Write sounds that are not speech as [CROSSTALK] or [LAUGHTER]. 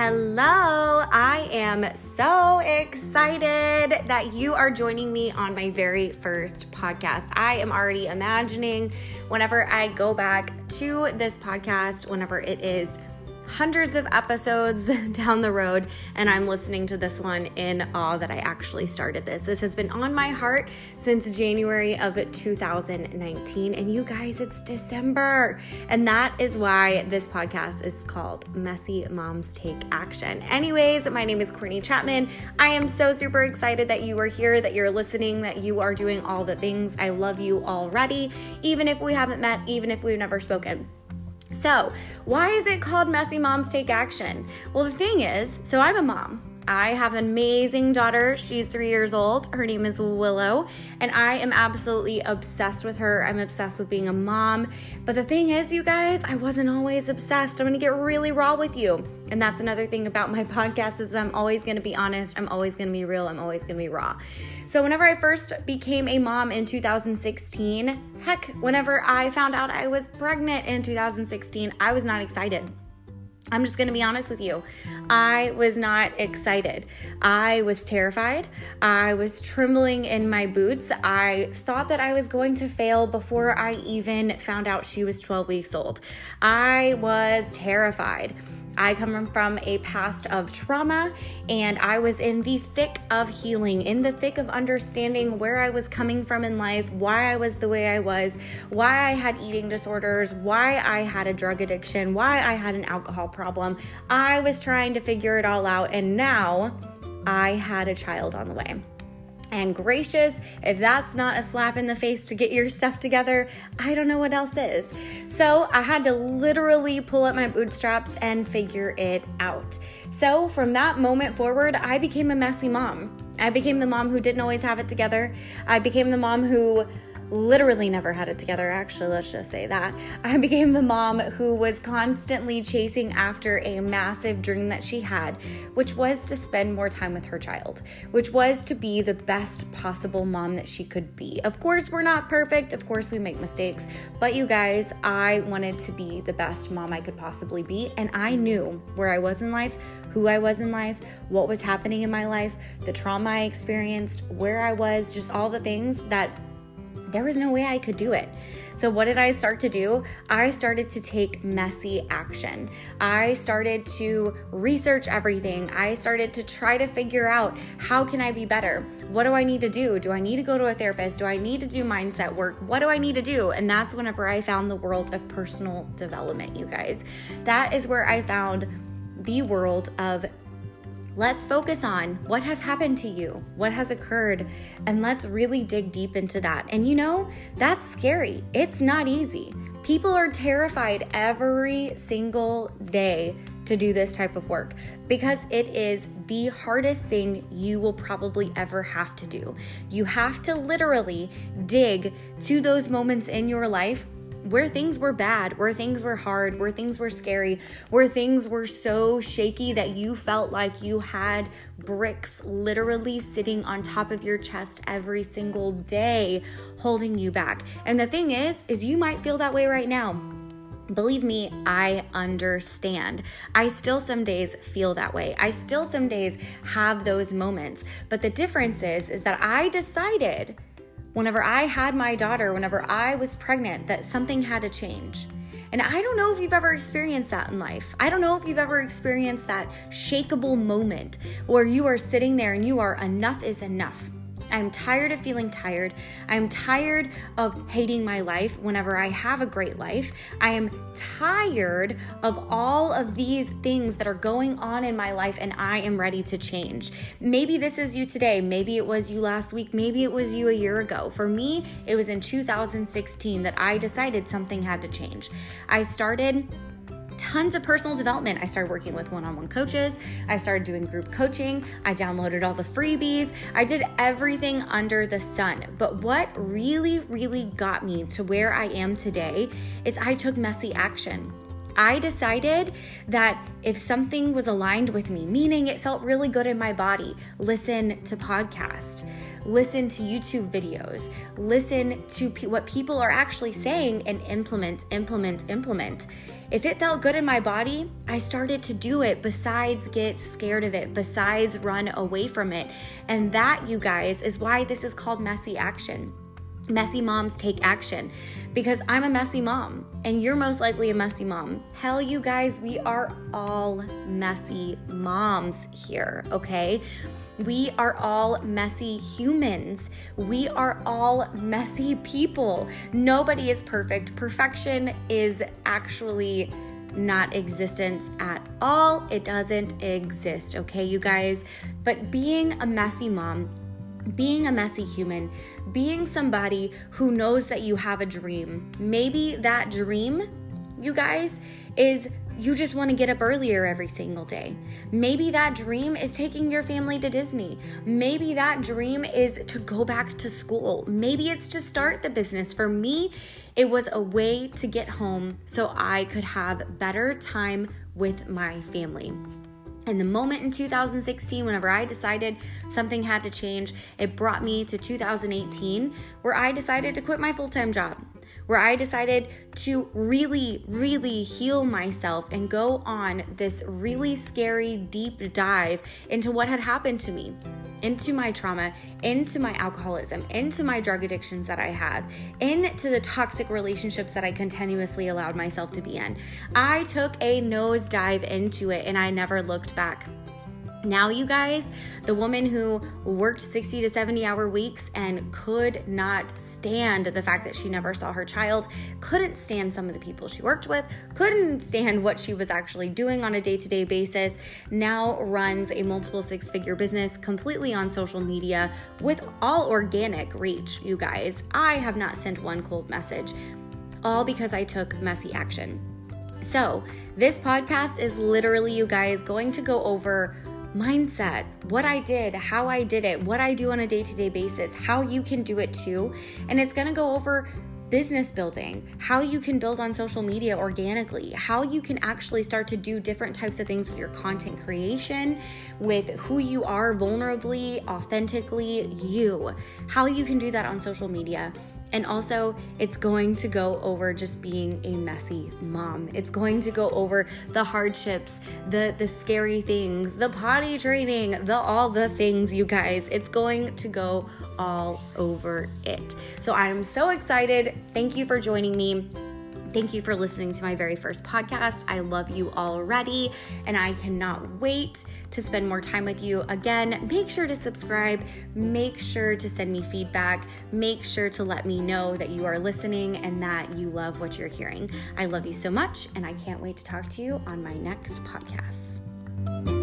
Hello, I am so excited that you are joining me on my very first podcast. I am already imagining whenever I go back to this podcast, whenever it is hundreds of episodes [LAUGHS] down the road, and I'm listening to this one in awe that I actually started this. This has been on my heart since January of 2019, and you guys, it's December, and that is why this podcast is called Messy Moms Take Action. Anyways, my name is Courtney Chapman. I am so super excited that you are here, that you're listening, that you are doing all the things. I love you already, even if we haven't met, even if we've never spoken. So, why is it called Messy Moms Take Action? Well, the thing is, so I'm a mom. I have an amazing daughter. She's three years old. Her name is Willow, and I am absolutely obsessed with her. I'm obsessed with being a mom. But the thing is, you guys, I wasn't always obsessed. I'm gonna get really raw with you. And that's another thing about my [LAUGHS] podcast is I'm always gonna be honest, I'm always gonna be real, I'm always gonna be raw. So whenever I first became a mom in 2016, heck, whenever I found out I was pregnant in 2016, I was not excited. I'm just going to be honest with you. I was not excited. I was terrified. I was trembling in my boots. I thought that I was going to fail before I even found out she was 12 weeks old. I was terrified. I come from a past of trauma and I was in the thick of healing, in the thick of understanding where I was coming from in life, why I was the way I was, why I had eating disorders, why I had a drug addiction, why I had an alcohol problem. I was trying to figure it all out and now I had a child on the way and gracious. If that's not a slap in the face to get your stuff together, I don't know what else is. So I had to literally pull up my bootstraps and figure it out. So from that moment forward, I became a messy mom. I became the mom who didn't always have it together. I became the mom who literally never had it together, actually, let's just say that. I became the mom who was constantly chasing after a massive dream that she had, which was to spend more time with her child, which was to be the best possible mom that she could be. Of course, we're not perfect, of course, we make mistakes, but you guys, I wanted to be the best mom I could possibly be, and I knew where I was in life. Who I was in life, what was happening in my life, the trauma I experienced, where I was, just all the things that there was no way I could do it. So, what did I start to do? I started to take messy action. I started to research everything. I started to try to figure out how can I be better? What do I need to do? Do I need to go to a therapist? Do I need to do mindset work? What do I need to do? And that's whenever I found the world of personal development, you guys. That is where I found the world of Let's focus on what has happened to you, what has occurred, and let's really dig deep into that. And you know, that's scary. It's not easy. People are terrified every single day to do this type of work because it is the hardest thing you will probably ever have to do. You have to literally dig to those moments in your life where things were bad, where things were hard, where things were scary, where things were so shaky that you felt like you had bricks literally sitting on top of your chest every single day holding you back. And the thing is is you might feel that way right now. Believe me, I understand. I still some days feel that way. I still some days have those moments. But the difference is is that I decided whenever I had my daughter, whenever I was pregnant, that something had to change. And I don't know if you've ever experienced that in life. I don't know if you've ever experienced that shakable moment where you are sitting there and you are enough is enough. I'm tired of feeling tired. I'm tired of hating my life whenever I have a great life. I am tired of all of these things that are going on in my life and I am ready to change. Maybe this is you today. Maybe it was you last week. Maybe it was you a year ago. For me, it was in 2016 that I decided something had to change. I started tons of personal development. I started working with one on one coaches. I started doing group coaching. I downloaded all the freebies. I did everything under the sun. But what really, really got me to where I am today is I took messy action. I decided that if something was aligned with me, meaning it felt really good in my body, listen to podcast listen to YouTube videos, listen to what people are actually saying, and implement, implement, implement. If it felt good in my body, I started to do it, besides get scared of it, besides run away from it. And that, you guys, is why this is called messy action. Messy moms take action because I'm a messy mom and you're most likely a messy mom. Hell, you guys, we are all messy moms here, okay? We are all messy humans. We are all messy people. Nobody is perfect. Perfection is actually not existence at all. It doesn't exist, okay, you guys? But being a messy mom, being a messy human, being somebody who knows that you have a dream. Maybe that dream, you guys, is you just want to get up earlier every single day. Maybe that dream is taking your family to Disney. Maybe that dream is to go back to school. Maybe it's to start the business. For me, it was a way to get home so I could have better time with my family. And the moment in 2016, whenever I decided something had to change, it brought me to 2018, where I decided to quit my full time job, where I decided to really, really heal myself and go on this really scary deep dive into what had happened to me into my trauma, into my alcoholism, into my drug addictions that I had, into the toxic relationships that I continuously allowed myself to be in. I took a nosedive into it and I never looked back. Now, you guys, the woman who worked 60 to 70 hour weeks and could not stand the fact that she never saw her child, couldn't stand some of the people she worked with, couldn't stand what she was actually doing on a day to day basis, now runs a multiple six figure business completely on social media with all organic reach, you guys. I have not sent one cold message, all because I took messy action. So, this podcast is literally, you guys, going to go over mindset, what I did, how I did it, what I do on a day to day basis, how you can do it too. And it's gonna go over business building, how you can build on social media organically, how you can actually start to do different types of things with your content creation, with who you are vulnerably, authentically, you, how you can do that on social media. And also, it's going to go over just being a messy mom. It's going to go over the hardships, the the scary things, the potty training, the all the things, you guys. It's going to go all over it. So I'm so excited. Thank you for joining me. Thank you for listening to my very first podcast. I love you already, and I cannot wait to spend more time with you. Again, make sure to subscribe, make sure to send me feedback, make sure to let me know that you are listening and that you love what you're hearing. I love you so much, and I can't wait to talk to you on my next podcast.